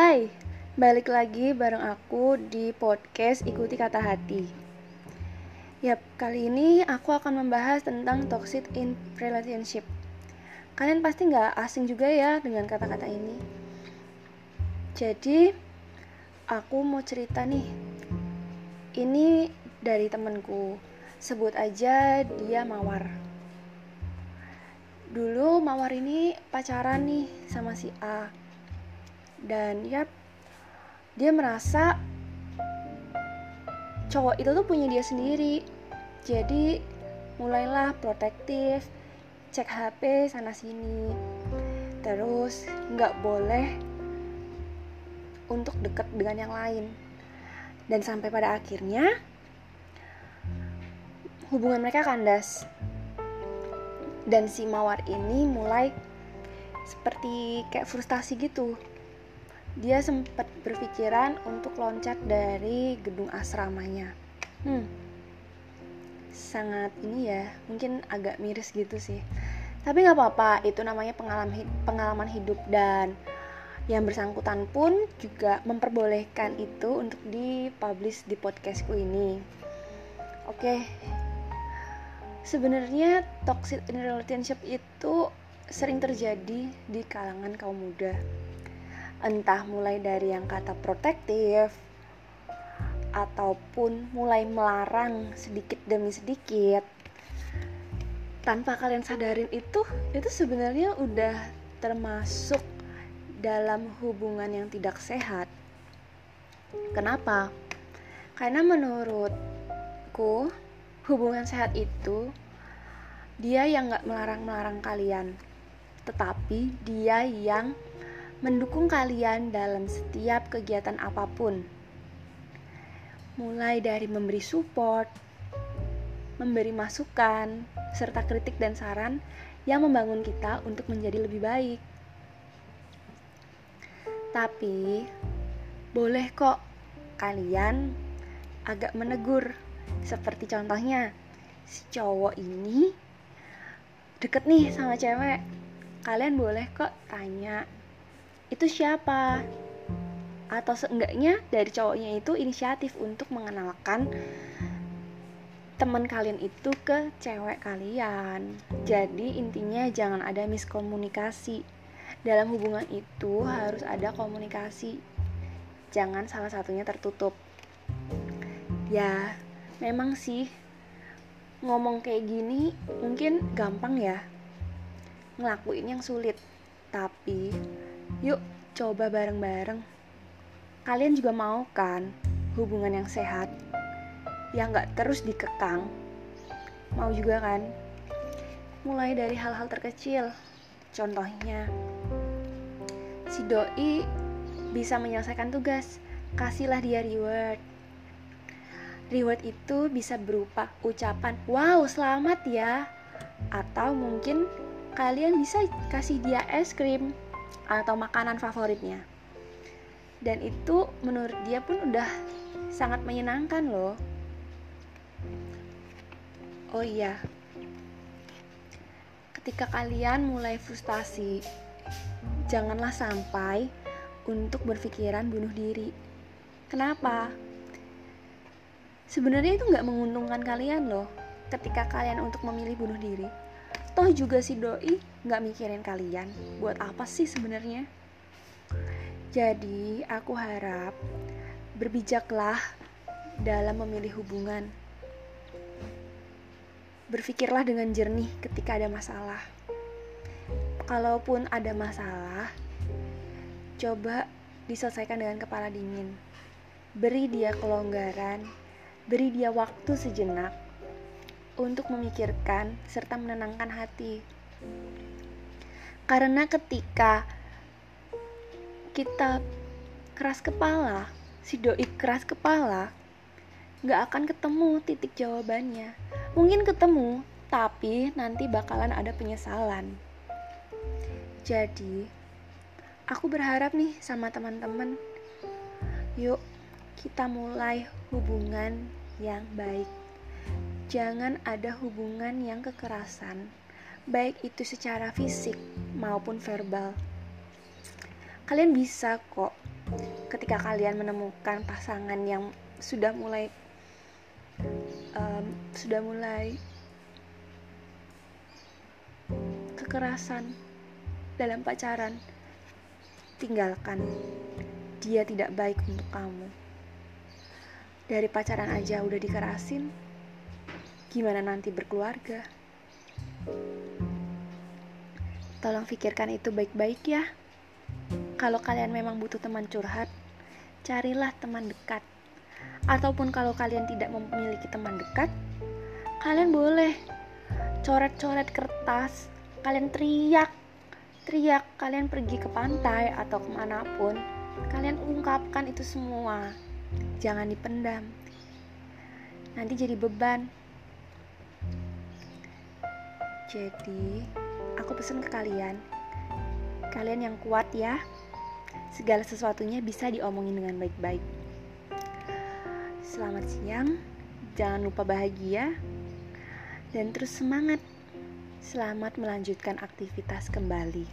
Hai, balik lagi bareng aku di podcast Ikuti Kata Hati. Yap, kali ini aku akan membahas tentang toxic in relationship. Kalian pasti nggak asing juga ya dengan kata-kata ini. Jadi, aku mau cerita nih. Ini dari temenku. Sebut aja dia Mawar. Dulu Mawar ini pacaran nih sama si A dan ya dia merasa cowok itu tuh punya dia sendiri. Jadi mulailah protektif cek HP sana sini. Terus nggak boleh untuk deket dengan yang lain. Dan sampai pada akhirnya hubungan mereka kandas. Dan si mawar ini mulai seperti kayak frustasi gitu dia sempat berpikiran untuk loncat dari gedung asramanya. Hmm, sangat ini ya, mungkin agak miris gitu sih. Tapi nggak apa-apa, itu namanya pengalaman pengalaman hidup dan yang bersangkutan pun juga memperbolehkan itu untuk dipublish di podcastku ini. Oke, sebenarnya toxic relationship itu sering terjadi di kalangan kaum muda entah mulai dari yang kata protektif ataupun mulai melarang sedikit demi sedikit. Tanpa kalian sadarin itu itu sebenarnya udah termasuk dalam hubungan yang tidak sehat. Kenapa? Karena menurutku hubungan sehat itu dia yang nggak melarang-melarang kalian. Tetapi dia yang mendukung kalian dalam setiap kegiatan apa pun. Mulai dari memberi support, memberi masukan, serta kritik dan saran yang membangun kita untuk menjadi lebih baik. Tapi, boleh kok kalian agak menegur. Seperti contohnya, si cowok ini deket nih sama cewek. Kalian boleh kok tanya itu siapa? Atau seenggaknya dari cowoknya itu inisiatif untuk mengenalkan teman kalian itu ke cewek kalian. Jadi intinya jangan ada miskomunikasi. Dalam hubungan itu harus ada komunikasi. Jangan salah satunya tertutup. Ya memang sih ngomong kayak gini mungkin gampang ya. Ngelakuin yang sulit. Tapi Yuk, coba bareng-bareng. Kalian juga mau kan hubungan yang sehat, yang gak terus dikekang? Mau juga kan? Mulai dari hal-hal terkecil, contohnya si doi bisa menyelesaikan tugas, kasihlah dia reward. Reward itu bisa berupa ucapan, "Wow, selamat ya." Atau mungkin kalian bisa kasih dia es krim atau makanan favoritnya. Dan itu menurut dia pun udah sangat menyenangkan loh. Oh iya. Ketika kalian mulai frustasi, janganlah sampai untuk berpikiran bunuh diri. Kenapa? Sebenarnya itu nggak menguntungkan kalian loh ketika kalian untuk memilih bunuh diri toh juga si doi nggak mikirin kalian. Buat apa sih sebenarnya? Jadi aku harap berbijaklah dalam memilih hubungan. Berpikirlah dengan jernih ketika ada masalah. Kalaupun ada masalah coba diselesaikan dengan kepala dingin. Beri dia kelonggaran beri dia waktu sejenak untuk memikirkan serta menenangkan hati. Karena ketika kita keras kepala, si doi keras kepala, nggak akan ketemu titik jawabannya. Mungkin ketemu, tapi nanti bakalan ada penyesalan. Jadi, aku berharap nih sama teman-teman, yuk kita mulai hubungan yang baik jangan ada hubungan yang kekerasan, baik itu secara fisik maupun verbal. Kalian bisa kok ketika kalian menemukan pasangan yang sudah mulai um, sudah mulai kekerasan dalam pacaran tinggalkan dia tidak baik untuk kamu dari pacaran aja udah dikerasin gimana nanti berkeluarga tolong pikirkan itu baik-baik ya kalau kalian memang butuh teman curhat, carilah teman dekat. Ataupun kalau kalian tidak memiliki teman dekat, kalian boleh coret-coret kertas, kalian teriak, teriak, kalian pergi ke pantai atau ke mana pun, kalian ungkapkan itu semua. Jangan dipendam, nanti jadi beban. Jadi, aku pesan ke kalian, kalian yang kuat ya segala sesuatunya bisa diomongin dengan baik-baik. Selamat siang, jangan lupa bahagia, dan terus semangat. Selamat melanjutkan aktivitas kembali.